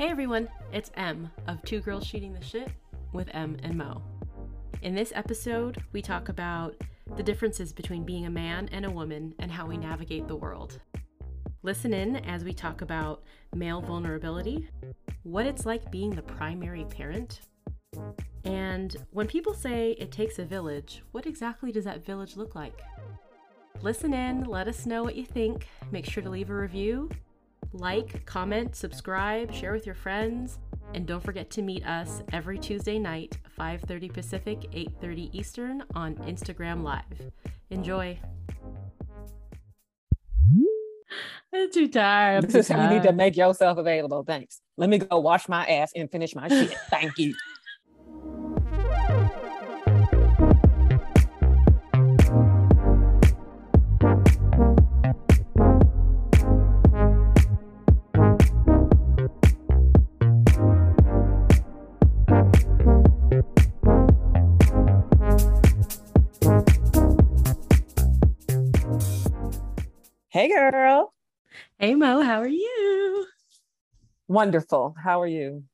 Hey everyone, it's Em of Two Girls Shooting the Shit with Em and Mo. In this episode, we talk about the differences between being a man and a woman and how we navigate the world. Listen in as we talk about male vulnerability, what it's like being the primary parent, and when people say it takes a village, what exactly does that village look like? Listen in, let us know what you think. Make sure to leave a review, like, comment, subscribe, share with your friends, and don't forget to meet us every Tuesday night, 5:30 Pacific, 8:30 Eastern on Instagram Live. Enjoy. I'm too tired. I'm This too is how you need to make yourself available. Thanks. Let me go wash my ass and finish my shit. Thank you. Hey, girl. Hey Mo, how are you? Wonderful. How are you?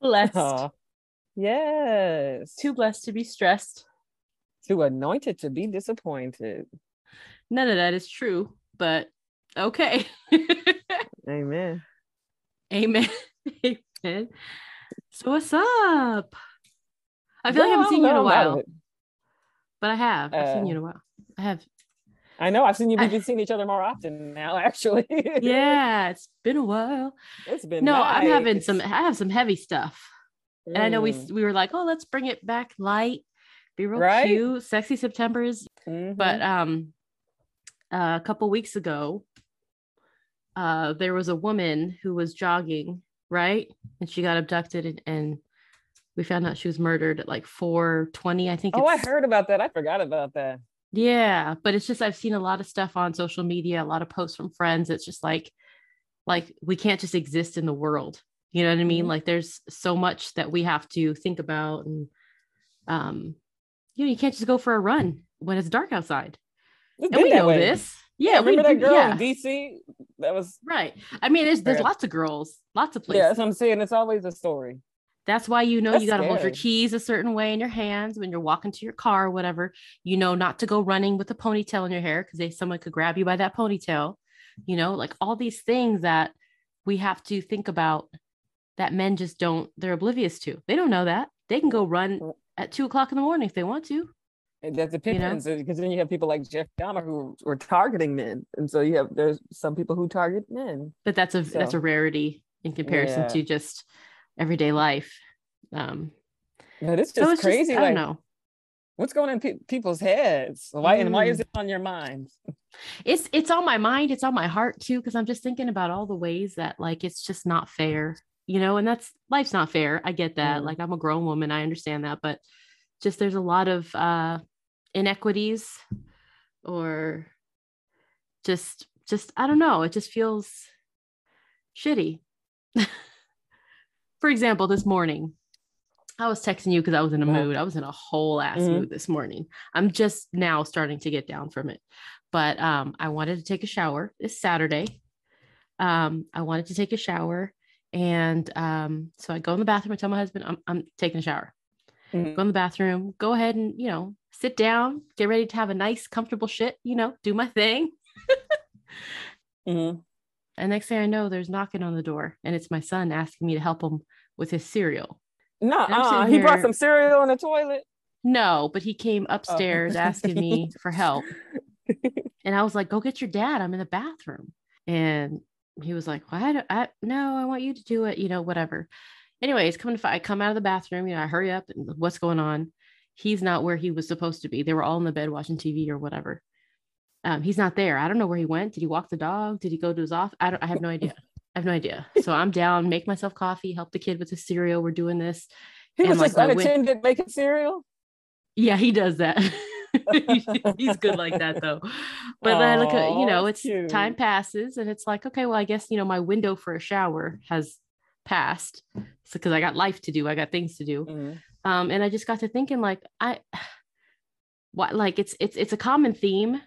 Blessed. Yes. Too blessed to be stressed. Too anointed to be disappointed. None of that is true, but okay. Amen. Amen. Amen. So what's up? I feel like I haven't seen you in a while, but I have. I've seen you Uh, in a while. I have. I know. I've seen you. We've been seeing each other more often now, actually. Yeah, it's been a while. it's been. No, I'm having some. I have some heavy stuff, and I know we Mm. we were like, oh, let's bring it back light, be real Right? cute, sexy September's. Mhm. But um, uh, a couple weeks ago, uh, there was a woman who was jogging, right, and she got abducted, and, and we found out she was murdered at like 4:20. I think. oh, I heard about that. I forgot about that. Yeah, but it's just I've seen a lot of stuff on social media, a lot of posts from friends. It's just like like we can't just exist in the world. You know what I mean? Mhm. Like there's so much that we have to think about and um you know, you can't just go for a run when it's dark outside. It's And we know way. this. Yeah, we remember that girl yeah, in DC? That was right. I mean, there's there's lots of girls, lots of yeah. places. That's what I'm saying. It's always a story. That's why you know That's you got to hold your keys a certain way in your hands when you're walking to your car or whatever. You know not to go running with a ponytail in your hair because they someone could grab you by that ponytail. You know, like all these things that we have to think about that men just don't. They're oblivious to. They don't know that they can go run at two o'clock in the morning if they want to. It that depends uh, because then you have people like Jeff Dahmer who were targeting men, and so you have there's some people who target men. But that's a that's a rarity in comparison yeah. to just everyday life. Um, But it's so just it's crazy. Just, I like don't know. what's going on in pe- people's heads? Why and why Mm. is it on your mind? it's it's on my mind it's on my heart too because i'm just thinking about all the ways that like it's just not fair you know and that's life's not fair i get that Mm. like i'm a grown woman i understand that but just there's a lot of uh inequities or just just i don't know it just feels shitty for example this morning i was texting you because i was in a Uh-huh. mood i was in a whole ass Mhm. mood this morning i'm just now starting to get down from it but um i wanted to take a shower it's saturday um i wanted to take a shower and um so i go in the bathroom and tell my husband i'm, I'm taking a shower Mhm. go in the bathroom go ahead and you know sit down get ready to have a nice comfortable shit you know do my thing Mhm. And next thing i know there's knocking on the door and it's my son asking me to help him with his cereal No, uh, he brought some cereal in the toilet. no but he came Oh. upstairs asking me for help and I was like, "Go get your dad. I'm in the bathroom." And he was like, "Why? do I, no, I want you to do it. You know, whatever." Anyways, coming to I come out of the bathroom. You know, I hurry up and what's going on? He's not where he was supposed to be. They were all in the bed watching TV or whatever. Um, he's not there. I don't know where he went. Did he walk the dog? Did he go to his office? I don't. I have no idea. I have no idea. So I'm down, make myself coffee, help the kid with his cereal. We're doing this. He was like, my win- unattended making cereal. Yeah, he does that. He's good like that though. But then I look at, you know, it's time passes and it's like, okay, well, I guess, you know, my window for a shower has passed. So because I got life to do, I got things to do. Mhm. Um, and I just got to thinking like I what like it's it's it's a common theme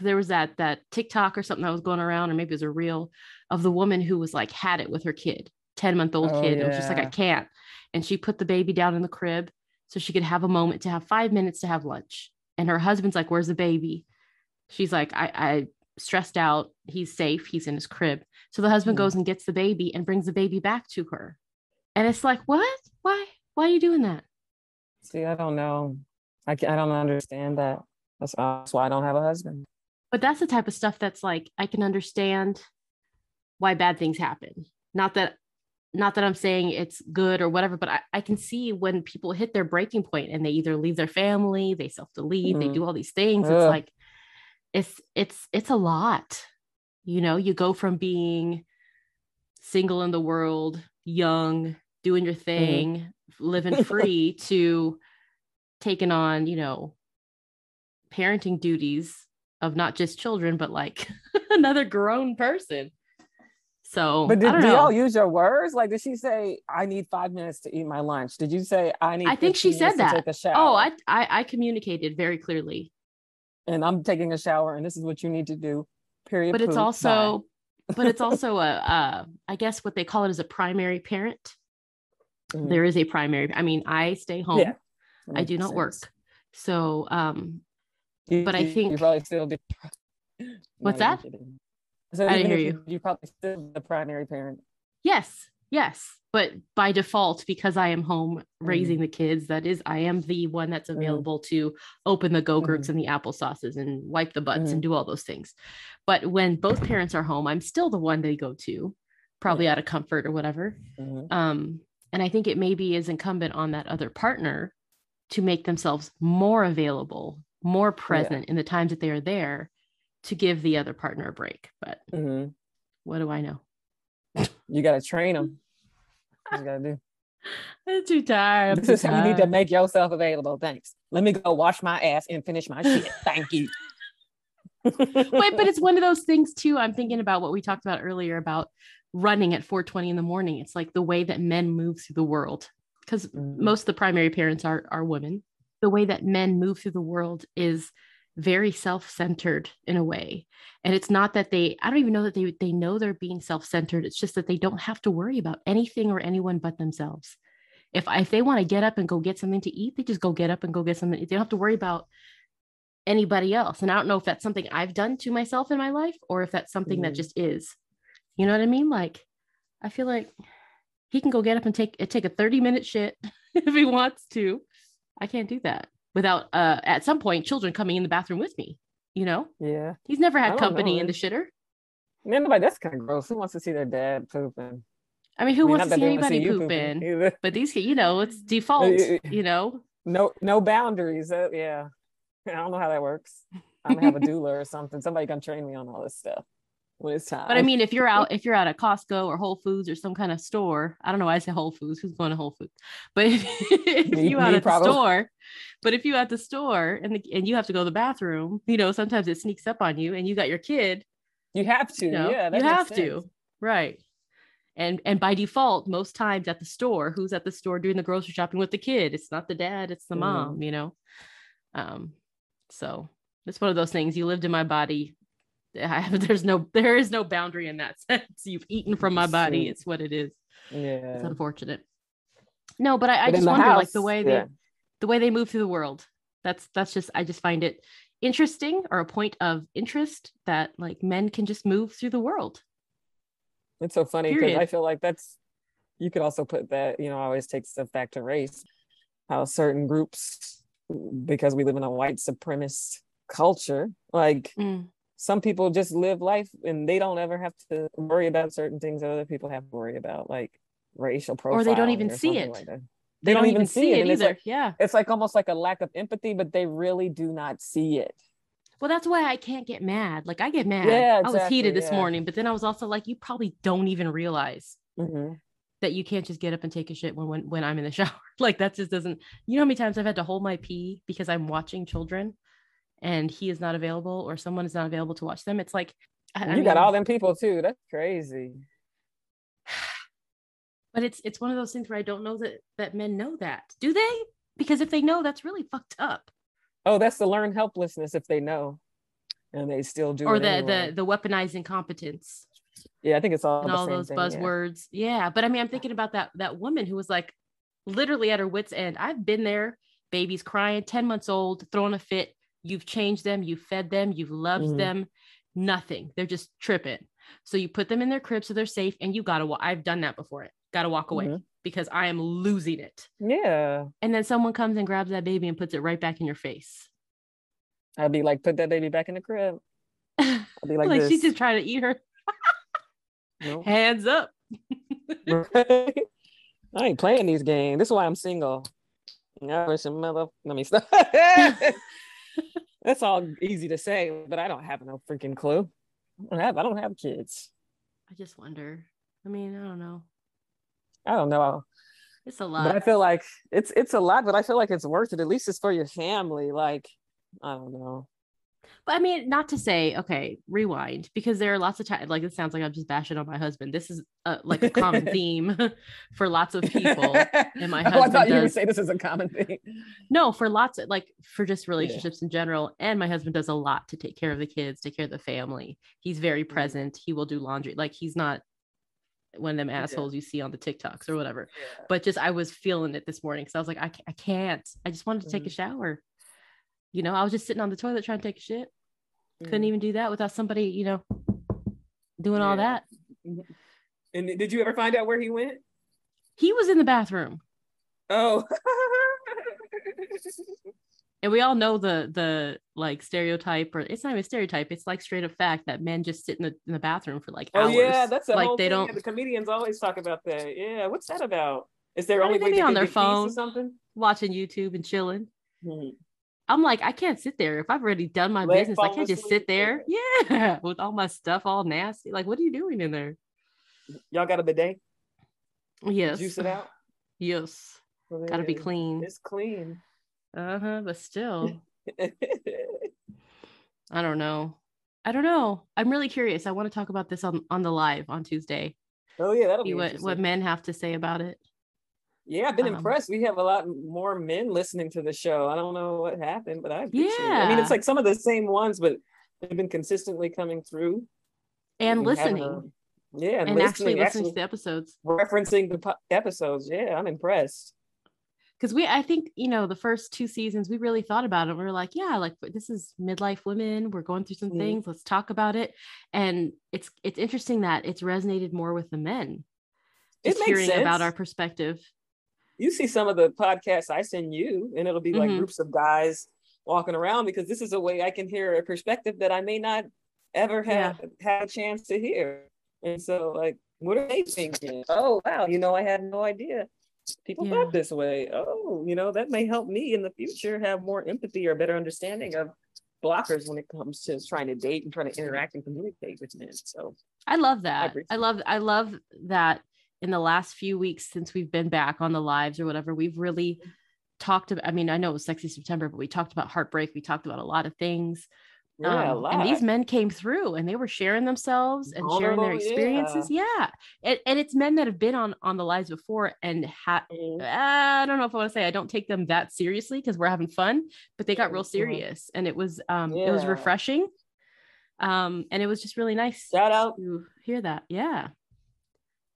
there was that that TikTok or something that was going around, or maybe it was a reel of the woman who was like had it with her kid. 10 month old Oh, kid. It was just like, I can't. And she put the baby down in the crib so she could have a moment to have five minutes to have lunch. And her husband's like, Where's the baby? She's like, I, I stressed out. He's safe. He's in his crib. So the husband Mhm. goes and gets the baby and brings the baby back to her. And it's like, What? Why? Why are you doing that? See, I don't know. I I don't understand that. That's, that's why I don't have a husband. But that's the type of stuff that's like, I can understand why bad things happen. Not that not that I'm saying it's good or whatever, but I, I can see when people hit their breaking point and they either leave their family, they self-delete, they Mhm. do all these things. It's like it's it's it's a lot. You know, you go from being single in the world, young, doing your thing, living free to taking on, you know, parenting duties of not just children, but like another grown person. So But I did, do y'all use your words? Like, did she say, I need five minutes to eat my lunch? Did you say, I need I think she said that. take a shower? Oh, I, I I communicated very clearly, and I'm taking a shower, and this is what you need to do. Period. but it's also, but it's also a, uh, guess what they call it is a primary parent. Mhm. There is a primary. I mean, I stay home. Yeah. I do not work. So, um, You- but I think- you probably still be. What's No, that? So I didn't hear you. You probably still the primary parent. yes, yes, but by default, because I am home Mm-hmm. raising the kids, that is, I am the one that's available to open the go-gurts Mhm. and the applesauces and wipe the butts Mm-hmm. and do all those things. But when both parents are home, I'm still the one they go to, probably out of comfort or whatever. Mhm. Um, and I think it maybe is incumbent on that other partner to make themselves more available, more present in the times that they are there to give the other partner a break. But Mhm. what do I know? You got to train them. You got to do. I'm too tired. I'm This too is how you need to make yourself available. Thanks. Let me go wash my ass and finish my shit. Thank you. Wait, but it's one of those things too. I'm thinking about what we talked about earlier about running at 4:20 in the morning. It's like the way that men move through the world because Mhm. most of the primary parents are are women. The way that men move through the world is very self-centered in a way. And it's not that they I don't even know that they they know they're being self-centered. It's just that they don't have to worry about anything or anyone but themselves. If if they want to get up and go get something to eat, they just go get up and go get something. They don't have to worry about anybody else. And I don't know if that's something I've done to myself in my life or if that's something that Mhm. just is. You know what I mean? Like I feel like he can go get up and take take a 30 minute shit if he wants to. I can't do that without uh at some point children coming in the bathroom with me, you know? Yeah. He's never had company know. in the shitter. Man, nobody, that's kind of gross. Who wants to see their dad pooping? I mean, who I mean, wants to see anybody you pooping? either. But these, kids, you know, it's default, you know? No, no boundaries. Uh, yeah. I don't know how that works. I'm gonna have a doula or something. Somebody gonna train me on all this stuff when it's time. But I mean, if you're out, if you're out at a Costco or Whole Foods or some kind of store, I don't know why I say Whole Foods. Who's going to Whole Foods? But if, if Me- you out at probably. the store, but if you at the store and the, and you have to go to the bathroom, you know, sometimes it sneaks up on you, and you got your kid, you have to. you know, yeah, you have sense. to, right? And and by default, most times at the store, who's at the store doing the grocery shopping with the kid? It's not the dad, it's the Mhm. mom, you know. Um, so it's one of those things. You lived in my body. I have, there's no there is no boundary in that sense. You've eaten from my body. It's what it is. Yeah. It's unfortunate. No, but I, I But just wonder like the house, way yeah. they the way they move through the world. That's that's just I just find it interesting or a point of interest that like men can just move through the world. It's so funny because I feel like that's you could also put that, you know, I always take stuff back to race, how certain groups, because we live in a white supremacist culture, like Mm. Some people just live life and they don't ever have to worry about certain things that other people have to worry about, like racial profiling. Or they don't even see it. Like that. They, don't, even see it it's either. like- yeah. it's like almost like a lack of empathy, but they really do not see it. Well, that's why I can't get mad. Like I get mad. Yeah, I was heated exactly, this yeah. morning, but then I was also like, you probably don't even realize Mhm. that you can't just get up and take a shit when when, when I'm in the shower. like that just doesn't. You know how many times I've had to hold my pee because I'm watching children, and he is not available or someone is not available to watch them. It's like I, I you got mean, all them people too. That's crazy. but it's it's one of those things where I don't know that that men know that. Do they? Because if they know, that's really fucked up. Oh, that's the learned helplessness if they know, and they still do. or it the anyway. the the weaponized incompetence. Yeah, I think it's all and all those thing, buzzwords. Yeah. But I mean, I'm thinking about that that woman who was like literally at her wits' end. I've been there, babies crying, 10 months old, throwing a fit. You've changed them, you've fed them, you've loved Mhm. them. Nothing. They're just tripping. So you put them in their crib so they're safe, and you gotta. wa- I've done that before. it. Gotta walk away Mhm. because I am losing it. Yeah, And then someone comes and grabs that baby and puts it right back in your face. I'd be like, put that baby back in the crib. I'd be like, this. she's just trying to eat her. No. Hands up. I ain't playing these games. This is why I'm single. I wish a mother. Let me stop. That's all easy to say, but I don't have no freaking clue. I don't have. I don't have kids. I just wonder. I mean, I don't know. I don't know. It's a lot. But I feel like it's it's a lot, but I feel like it's worth it. At least it's for your family. Like I don't know. But I mean, not to say, okay, rewind, because there are lots of times, like it sounds like I'm just bashing on my husband. This is uh like a common theme for lots of people. and my husband. Oh, I thought you would does- say this is a common thing. No, for lots of like for just relationships in general. And my husband does a lot to take care of the kids, take care of the family. He's very Mm-hmm. present. He will do laundry. Like he's not one of them assholes you see on the TikToks or whatever. But just I was feeling it this morning because I was like, I, I can't. I just wanted to take a Mm-hmm. shower. You know, I was just sitting on the toilet trying to take a shit. Couldn't even do that without somebody, you know, doing all that. And did you ever find out where he went? He was in the bathroom. Oh. And we all know the the like stereotype, or it's not even a stereotype. It's like straight up fact that men just sit in the in the bathroom for like hours oh yeah, that's like they thing. don't. Yeah, the comedians always talk about that. Yeah, what's that about? Is there I only they way be on their get peace or phone. something? watching YouTube and chilling. Hmm. I'm like, I can't sit there. If I've already done my Leg business, I can't just sit there. Yeah, with all my stuff all nasty. Like, what are you doing in there? Y'all got a bidet? Yes. Juice it out. Yes. Gotta be clean. It's clean. Uh-huh. But still, I don't know. I don't know. I'm really curious. I want to talk about this on, on the live on Tuesday. oh yeah, that'll be what, what men have to say about it. Yeah, I've been Um, impressed. We have a lot more men listening to the show. I don't know what happened, but I it. I mean, it's like some of the same ones, but they've been consistently coming through And and having listening. a- yeah, and, and actually listening, listening actually to the episodes. referencing the po- episodes. Yeah, I'm impressed. because we i think you know the first two seasons we really thought about it we were like yeah like this is midlife women we're going through some Mhm. things let's talk about it and it's it's interesting that it's resonated more with the men It just makes hearing about our perspective You see some of the podcasts I send you, and it'll be like Mhm. groups of guys walking around because this is a way I can hear a perspective that I may not ever have had a chance to hear. And so, like, what are they thinking? Oh, wow, you know, I had no idea. People Yeah. thought this way. Oh, you know, that may help me in the future have more empathy or better understanding of blockers when it comes to trying to date and trying to interact and communicate with men. So, i love that i, appreciate love i love that in the last few weeks since we've been back on the lives or whatever we've really talked about i mean i know it was sexy september but we talked about heartbreak we talked about a lot of things yeah, Um, and these men came through and they were sharing themselves and sharing their Vulnerable, yeah. experiences yeah, And, and it's men that have been on on the lives before and ha- Mhm. i don't know if i want to say i don't take them that seriously because we're having fun but they got real Mhm. serious and it was um it was refreshing um and it was just really nice Shout out. to hear that yeah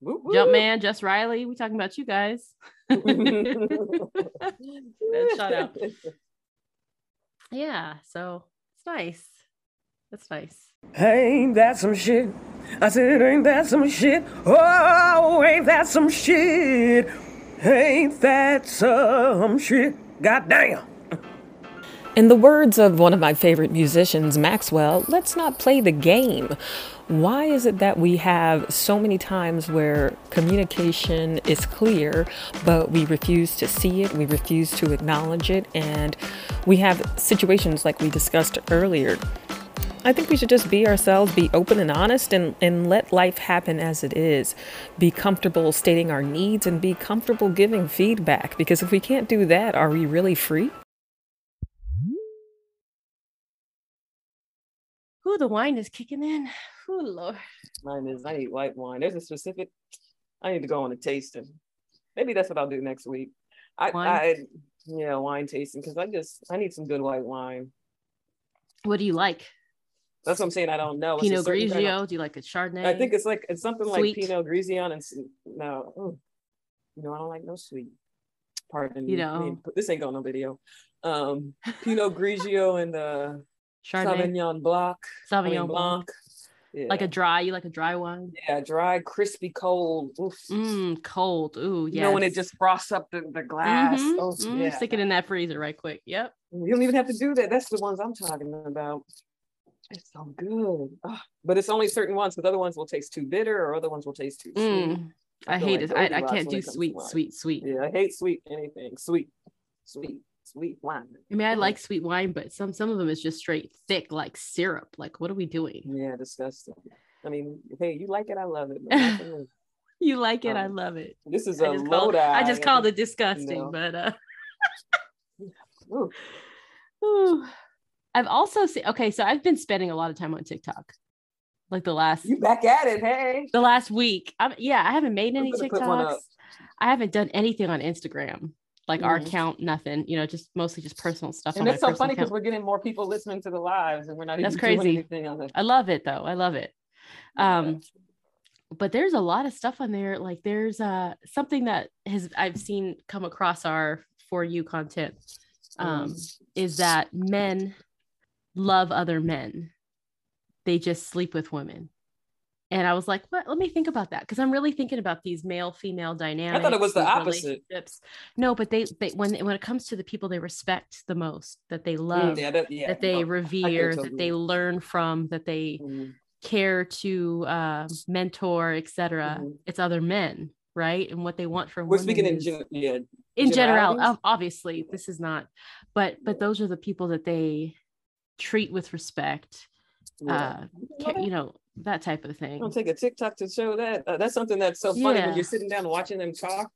Whoop, whoop. Jumpman, just riley we talking about you guys shout out. yeah so it's nice that's nice Ain't that some shit? I said, ain't that some shit? Oh, ain't that some shit? Ain't that some shit? Goddamn. In the words of one of my favorite musicians, Maxwell, let's not play the game. Why is it that we have so many times where communication is clear, but we refuse to see it, we refuse to acknowledge it, and we have situations like we discussed earlier? I think we should just be ourselves, be open and honest, and, and let life happen as it is. Be comfortable stating our needs and be comfortable giving feedback, because if we can't do that, are we really free? Ooh, the wine is kicking in. Ooh, Lord. Mine is I need white wine. There's a specific I need to go on a tasting. Maybe that's what I'll do next week. I Wine? I yeah, wine tasting because I just I need some good white wine. What do you like? That's what I'm saying. I don't know. It's Pinot certain kind of- Grigio. Do you like a Chardonnay? I think it's like it's something like Pinot Grigio and no, mm, no, I don't like no sweet. Pardon You me. know. I mean, this ain't going no video. Um, Pinot Grigio and uh, Chardonnay, Sauvignon Blanc. I Sauvignon Blanc. Yeah. Like a dry. You like a dry wine? yeah, dry, crispy, cold. Oof. Mmm, cold. Ooh, yeah. You know when it just frosts up the, the glass. Oh, yeah. Stick it in that freezer right quick. Yep. You don't even have to do that. That's the ones I'm talking about. It's so good. Ah, but it's only certain ones because other ones will taste too bitter or other ones will taste too sweet. Mm, I, feel hate like it. I, I can't do it comes to sweet, sweet, sweet. Yeah, I hate sweet anything. Sweet, sweet, sweet wine. I mean, I like sweet wine, but some some of them is just straight thick, like syrup. Like, what are we doing? Yeah, disgusting. I mean, hey, you like it, I love it. but not for me. You like it? I Um, love it. This is I a called, I just called it disgusting, know. but uh Ooh, Ooh. I've also seen okay, so I've been spending a lot of time on TikTok. Like the last you back at it, hey. the last week. I'm yeah, I haven't made any gonna put one TikToks. I haven't done anything on Instagram. Like our Mhm. account, nothing, you know, just mostly just personal stuff. And it's so funny because we're getting more people listening to the lives and we're not That's even doing crazy. I love it though. I love it. Um, but there's a lot of stuff on there. Like there's uh something that has I've seen come across our for you content um is that men love other men. They just sleep with women. And I was like, what? Let me think about that because I'm really thinking about these male female dynamics. I thought it was the opposite. No, but they they when when it comes to the people they respect the most, that they Mm, love, yeah, that, yeah, that they revere, that they learn from, that they Mhm, care to uh, mentor, etc. Mhm. It's other men, right? And what they want from women. We're speaking in gen- yeah, in general. Obviously, this is not, but but those are the people that they treat with respect. Yeah. Uh, you know that type of thing. I'll take a TikTok to show that. Uh, that's something that's so funny Yeah. when you're sitting down watching them talk.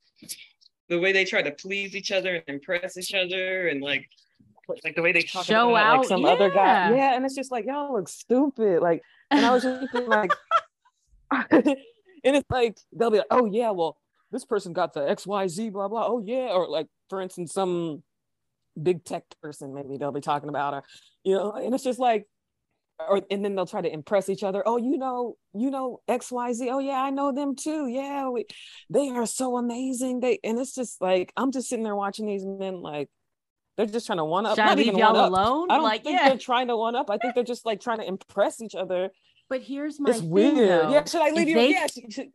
The way they try to please each other and impress each other, and like, like the way they talk Show about out, like some other guy. yeah. Yeah, and it's just like y'all look stupid. Like, and I was just like, and it's like they'll be like, oh yeah, well this person got the X Y Z blah blah. Oh yeah, or like for instance some big tech person maybe they'll be talking about, or you know, and it's just like or and then they'll try to impress each other. Oh, you know, you know XYZ. Oh yeah, I know them too. Yeah, we, they are so amazing. They and it's just like I'm just sitting there watching these men like they're just trying to one up. Should I Not leave even y'all alone? I don't Like, think yeah. they're trying to one up. I think they're just like trying to impress each other. But here's my It's thing, weird. though. Yeah, should I leave If you? they- yeah, she-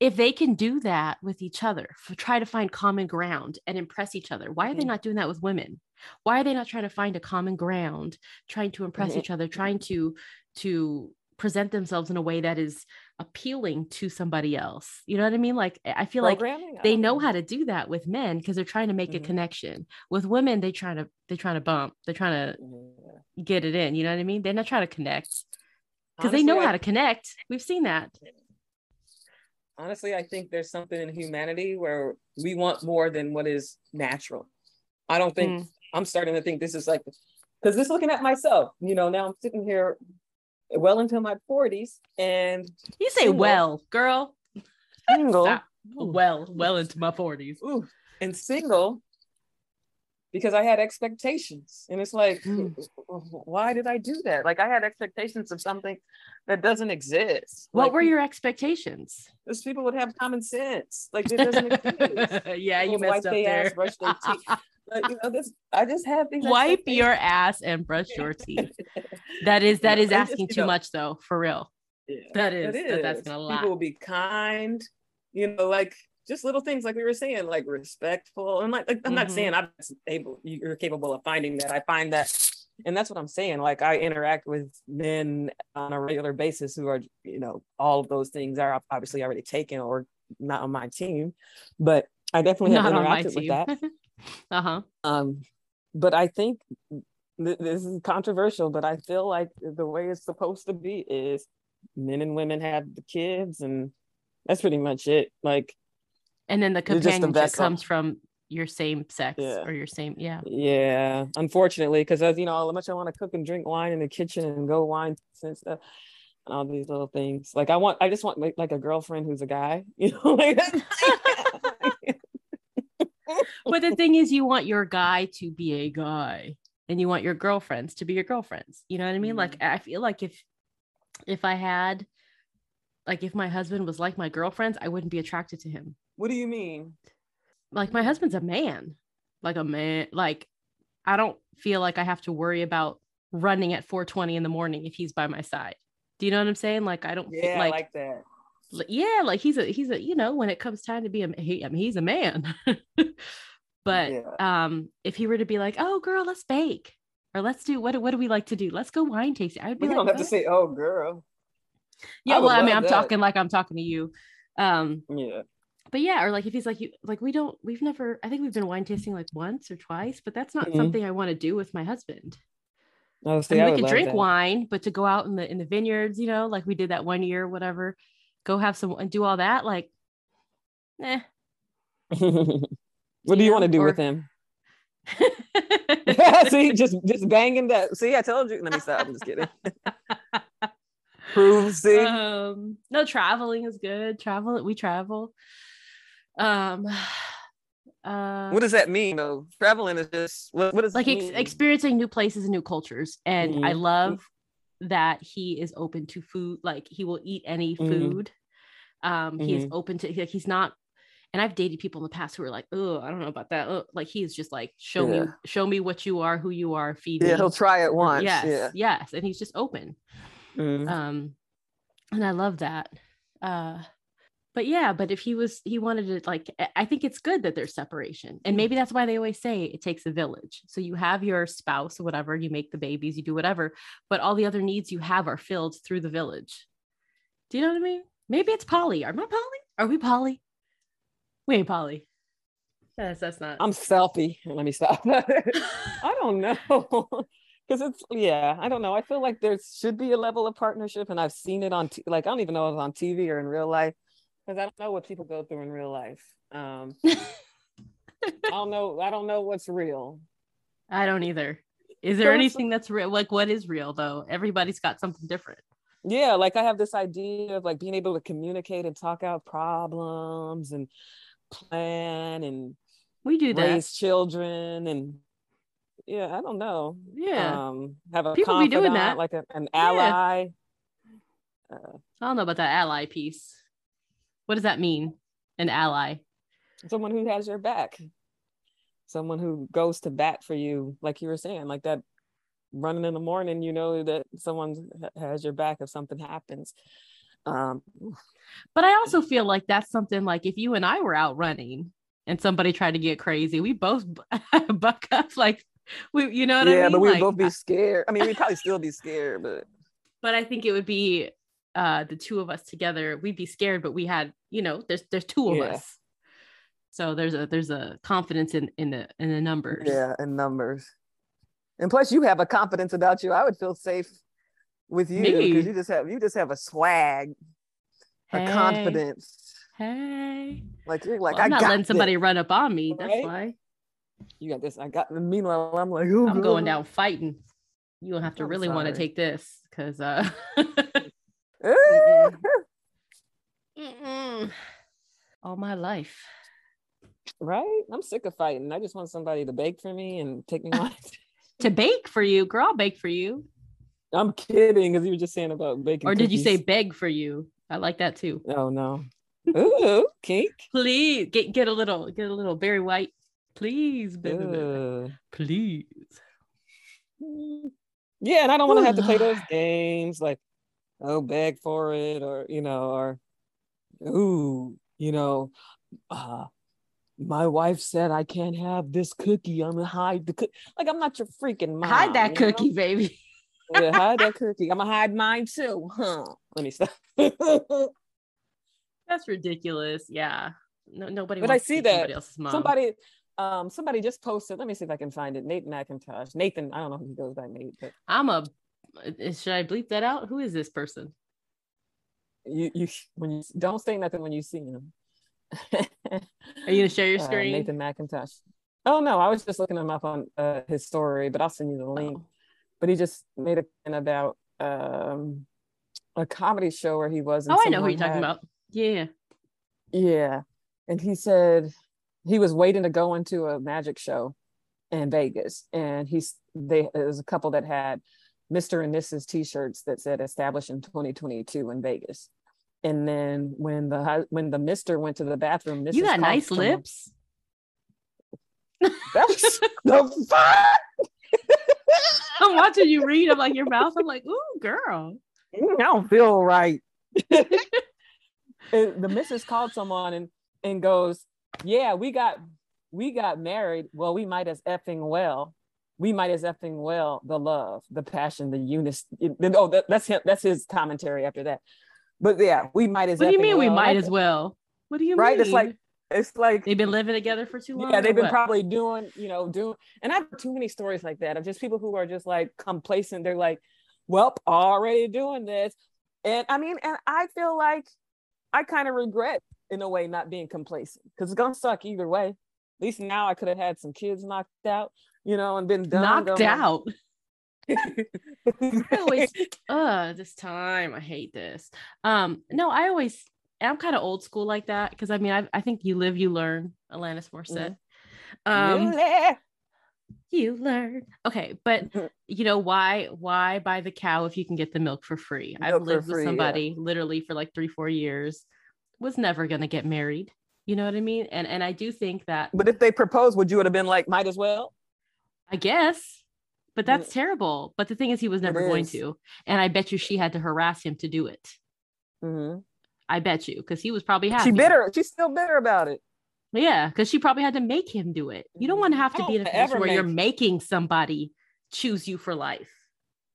if they can do that with each other, f- try to find common ground and impress each other, why are they Mhm. not doing that with women? Why are they not trying to find a common ground, trying to impress Mhm. each other, trying to to present themselves in a way that is appealing to somebody else? You know what I mean? Like I feel like they know how to do that with men because they're trying to make a Mhm. connection. With women, they trying to they trying to bump, they're trying to Yeah. get it in. You know what I mean? They're not trying to connect because they know I- how to connect. We've seen that. honestly, I think there's something in humanity where we want more than what is natural. I don't think Mm. I'm starting to think this is like because just looking at myself, you know, now I'm sitting here well into my 40s and You say Single. well, girl. single. Stop. Well, well into my forties. Ooh, and single because I had expectations. And it's like, Mm. why did I do that? Like I had expectations of something that doesn't exist. What Like, were your expectations? those people would have common sense. Like it doesn't exist. yeah, you People messed up there. brush their teeth. Like, you know, this I just have Wipe your ass and brush your teeth. That is that is I just, asking too know, much though, for real. Yeah, That is, it that- that's is. gonna People will be kind, you know, like just little things like we were saying, like respectful. And like, like I'm not Mhm. saying I'm able, you're capable of finding that. I find that, and that's what I'm saying. Like I interact with men on a regular basis who are, you know, all of those things are obviously already taken or not on my team, but I definitely have Not interacted with that. uh-huh. Um, but I think th- this is controversial, but I feel like the way it's supposed to be is men and women have the kids, and that's pretty much it. Like, And then the companionship vessel. comes from your same sex Yeah. or your same, yeah. yeah, unfortunately, because as you know, how much I want to cook and drink wine in the kitchen and go wine and stuff. and All these little things, like I want, I just want like, like a girlfriend who's a guy, you know, like But the thing is, you want your guy to be a guy and you want your girlfriends to be your girlfriends. You know what I mean? Like mm-hmm. I feel like if if I had like if my husband was like my girlfriends, I wouldn't be attracted to him. What do you mean? Like my husband's a man. Like a man like I don't feel like I have to worry about running at 4:20 in the morning if he's by my side. Do you know what I'm saying? Like I don't Yeah, like, I like that. Yeah, like he's a he's a you know when it comes time to be a he, I mean he's a man. but Yeah. um if he were to be like, "Oh girl, let's bake." Or let's do what what do we like to do? Let's go wine tasting. I'd be you like, don't have to say, oh girl. Yeah, would well, I mean, I'm that. talking like I'm talking to you. Um, Yeah. but yeah, or like if he's like you like we don't we've never I think we've been wine tasting like once or twice, but that's not Mhm. something I want to do with my husband. Oh, I mean, I we can drink that. wine, but to go out in the in the vineyards, you know, like we did that one year, whatever, go have some and do all that, like, eh. what do you want to do or- with him? see, just just banging that. See, I told you. Let me stop. I'm just kidding. Prove. See, um, no, traveling is good. Travel, we travel. Um, uh, what does that mean though? Traveling is just what, what does like ex- experiencing new places and new cultures and i Mhm. love that he is open to food like he will eat any Mhm. food um he is Mhm. open to like he's not and i've dated people in the past who are like oh i don't know about that Ugh. like he's just like show me show me what you are who you are feed Yeah, me he'll try it once. yes Yeah. yes and he's just open Mhm. um and i love that uh but yeah but if he was he wanted to like I- i think it's good that there's separation and mm. maybe that's why they always say it takes a village. So you have your spouse or whatever you make the babies you do whatever but all the other needs you have are filled through the village. Do you know what i mean? Maybe it's poly. Are we poly? Are we poly? We ain't poly. Yes that's not. I'm selfie. Let me stop. I don't know. Because it's yeah, I don't know. I feel like there should be a level of partnership, and I've seen it on t- like I don't even know if it's on TV or in real life, because I don't know what people go through in real life. Um, I don't know. I don't know what's real. i don't either is there anything that's real like what is real though everybody's got something different Yeah, like I have this idea of like being able to communicate and talk out problems and plan and we do that raise children and yeah, I don't know. yeah Um, have a People be doing that. like a, an Yeah. ally. I don't know about that ally piece. What does that mean? An ally. someone who has your back someone who goes to bat for you like you were saying like that running in the morning you know that someone has your back if something happens um But I also feel like that's something like if you and I were out running and somebody tried to get crazy, we both buck up like we you know what I mean? yeah but we'd Like, both be scared i mean we'd probably still be scared but but I think it would be uh the two of us together, we'd be scared, but we had, you know, there's there's two of Yeah. us. So there's a there's a confidence in in the in the numbers. yeah in numbers and plus you have a confidence about you i would feel safe with you because you just have you just have a swag a Hey, confidence Hey. like you're like Well, I'm i not got letting somebody run up on me. That's why. you got this i got meanwhile i'm like I'm going down fighting. You don't have to I'm really want to take this because uh Mm-mm. all my life. Right? I'm sick of fighting. I just want somebody to bake for me and take me on. To bake for you, girl, I'll bake for you. I'm kidding, because you were just saying about baking. Or did you say beg for you? I like that too. Oh no. Ooh, kink. Please get get a little get a little very white. Please, baby, baby. Please. Yeah, and I don't want to have to play those games like, oh, beg for it, or you know, or ooh, you know, uh, my wife said I can't have this cookie. I'm gonna hide the cookie. Like I'm not your freaking mom. Hide that you know? cookie, baby. Yeah, hide that cookie. I'm gonna hide mine too, huh? Let me stop. That's ridiculous. Yeah. No, nobody. But I see that somebody somebody, um, somebody just posted. Let me see if I can find it. Nate Macintosh. Nathan. I don't know if he goes by Nate, but I'm a. uh, Should I bleep that out? Who is this person? you, you, when you don't say nothing when you see him. Are you gonna share your Uh, screen? Nathan Macintosh. Oh no, I was just looking him up on uh, his story, but I'll send you the link. Oh. But he just made a comment about um, a comedy show where he was. Oh, I know who you're talking about. Yeah. Yeah. And he said he was waiting to go into a magic show. in Vegas, and he's they there was a couple that had Mr. and Mrs. T-shirts that said established in 2022 in Vegas. And then when the when the Mister went to the bathroom, Mrs. You got nice lips. That's the fuck. I'm watching you read. I'm like your mouth. I'm like, ooh, girl. Mm, I don't feel right. The missus called someone and and goes, Yeah, we got we got married. Well, we might as effing well. We might as effing well the love, the passion, the unity. Oh, that, that's him. That's his commentary after that. But yeah, we might as. What do you mean we well. might as well? What do you Right? mean? It's like it's like they've been living together for too long. yeah, they've been what? probably doing, you know, doing, and I've too many stories like that of just people who are just like complacent. They're like, well, already doing this. And I mean, and I feel like I kind of regret in a way not being complacent because it's gonna suck either way. At least now I could have had some kids knocked out, you know, and been done. knocked going- out. I always, uh, this time I hate this. Um, no, I always, I'm kind of old school like that because I mean, I, I think you live, you learn. Alanis Morissette. Um, Yeah. you learn. Okay, but Mhm. you know why? Why buy the cow if you can get the milk for free? I've Milk for lived free, with yeah. somebody literally for like three, four years. Was never gonna get married. You know what I mean? And and I do think that But if they proposed, would you would have been like, might as well? I guess, but that's Mm. terrible. But the thing is, he was never going is. to. And I bet you she had to harass him to do it. Mhm. I bet you, because he was probably happy. She bitter. She's still bitter about it. Yeah, because she probably had to make him do it. You don't want to have to be in a don't position ever where you're making somebody choose you for life.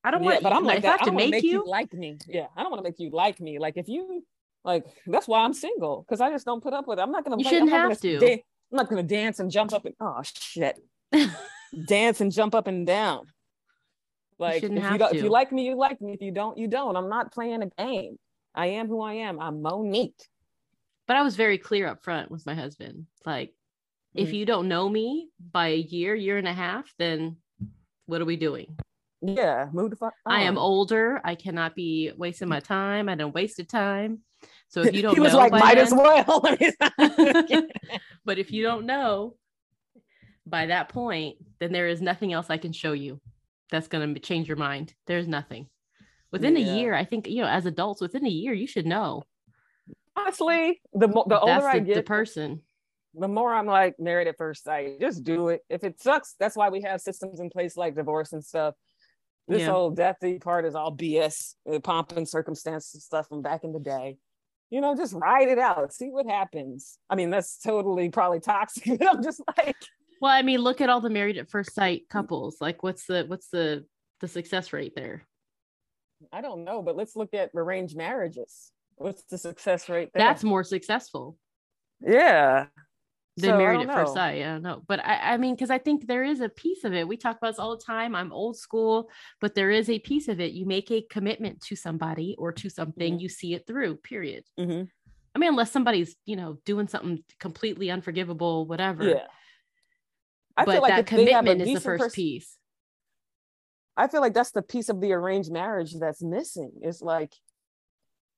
I don't yeah, want, but I'm like, like if I have I to don't make, make you. you like me. Yeah, I don't want to make you like me. Like if you like, that's why I'm single because I just don't put up with it. I'm not gonna. You play- shouldn't I'm have gonna to. dan- I'm not gonna dance and jump up and oh shit, dance and jump up and down. Like if you don't, if you like me, you like me. If you don't, you don't. I'm not playing a game. I am who I am. I'm Monique. but I was very clear up front with my husband. Like, if Mhm. you don't know me by a year, year and a half, then what are we doing? Yeah, move the fuck. I am older. I cannot be wasting my time. I don't wasted time. So if you don't he was know like, might as well. but if you don't know by that point, then there is nothing else I can show you that's going to change your mind. There's nothing. Within Yeah. a year, I think, you know, as adults, within a year, you should know Honestly, the mo- the older I the, get, the person. the more I'm like married at first sight. Just do it. If it sucks, that's why we have systems in place like divorce and stuff. This Yeah. whole deathy part is all BS, uh, pomp and circumstance and stuff from back in the day. You know, just ride it out, see what happens. I mean, that's totally probably toxic, but I'm just like, Well, I mean, look at all the married at first sight couples. Like, what's the what's the the success rate there? I don't know, but let's look at arranged marriages. What's the success rate there? That's more successful yeah. than So, married at first sight. I don't know, but I, I mean, because I think there is a piece of it. We talk about this all the time. I'm old school, but there is a piece of it. You make a commitment to somebody or to something, Mhm. you see it through. Period. Mhm. I mean, unless somebody's you know doing something completely unforgivable, whatever. Yeah. I but feel like that if they have a commitment is the first pers- piece. I feel like that's the piece of the arranged marriage that's missing. It's like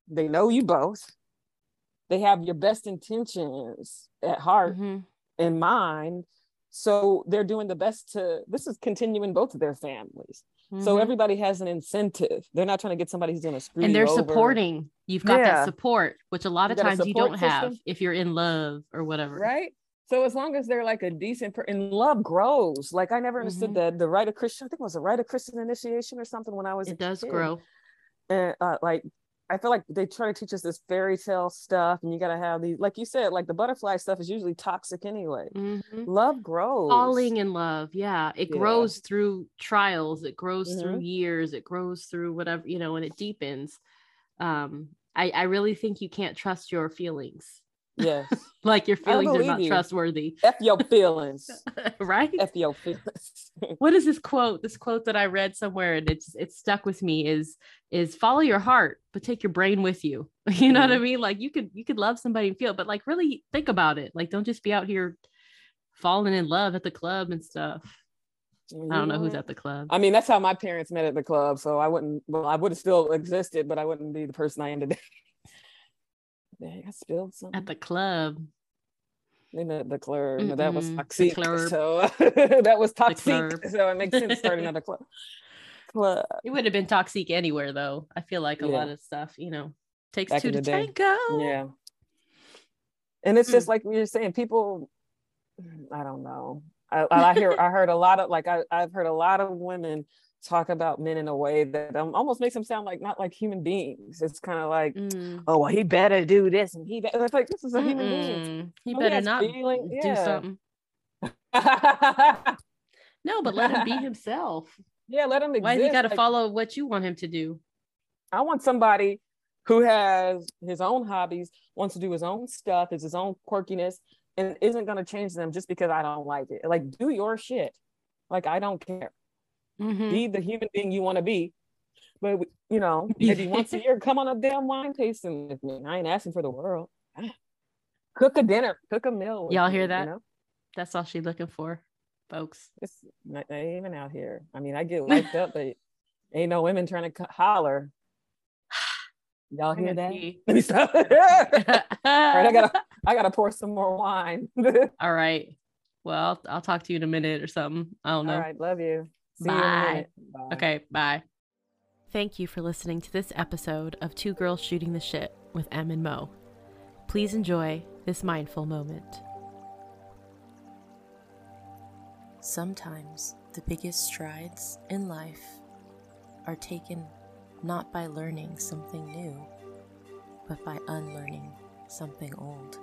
they know you both. They have your best intentions at heart Mhm. and mind. So they're doing the best to this is continuing both of their families. So Mhm. everybody has an incentive. They're not trying to get somebody who's gonna screw and they're over. supporting. You've got Yeah. that support, which a lot You of times you don't have if you're in love or whatever. right? So as long as they're like a decent per- and love grows. Like I never understood Mhm. the the rite of Christian. I think it was a rite of Christian initiation or something when I was It does kid. grow. and uh, like I feel like they try to teach us this fairy tale stuff, and you got to have these, like you said, like the butterfly stuff is usually toxic anyway. Mhm. Love grows. falling in love yeah it Yeah. grows through trials it grows through Mhm. years it grows through whatever you know and it deepens um i i really think you can't trust your feelings Yes. like your feelings are not you. trustworthy F your feelings. right F your feelings. what is this quote this quote that i read somewhere and it's it's stuck with me is is follow your heart but take your brain with you you know what i mm-hmm. mean like you could you could love somebody and feel but like really think about it like don't just be out here falling in love at the club and stuff i don't know who's mm-hmm. at the club I mean, that's how my parents met at the club. So I wouldn't, well, I would have still existed, but I wouldn't be the person I am today. Dang, I spilled something. at the club in the, the club. That was toxic. So that was toxic. So it makes sense starting at a club. Club. It would have been toxic anywhere, though. I feel like a Yeah. lot of stuff, you know, takes Back two to day. tango. Yeah. And it's Mm. just like we were saying, people, I don't know. I, I hear, I heard a lot of like, I, I've heard a lot of women talk about men in a way that um, almost makes them sound like not like human beings. It's kind of like, Mm. oh, well, he better do this and he, be-" it's like, this is a human being. Mm-mm. He Oh, better has not feeling- do yeah. something. No, but let him be himself. yeah, let him exist. Why he got to like- follow what you want him to do? I want somebody who has his own hobbies, wants to do his own stuff, is his own quirkiness, and isn't going to change them just because I don't like it. Like, do your shit. Like, I don't care. Mhm. Be the human being you want to be. But, you know, maybe once a year, come on a damn wine tasting with me. I ain't asking for the world. Cook a dinner, cook a meal. Y'all me, hear you that? know? That's all she's looking for, folks. It's not, even out here. I mean, I get wiped up, but ain't no women trying to holler. Y'all hear that? Let me stop. All right, I gotta, I gotta pour some more wine. All All right. Well, I'll talk to you in a minute or something. I don't know. right, love you. See you in a Bye. minute. Bye. Okay, bye. Thank you for listening to this episode of Two Girls Shooting the Shit with Em and Mo. Please enjoy this mindful moment. Sometimes the biggest strides in life are taken not by learning something new, but by unlearning something old.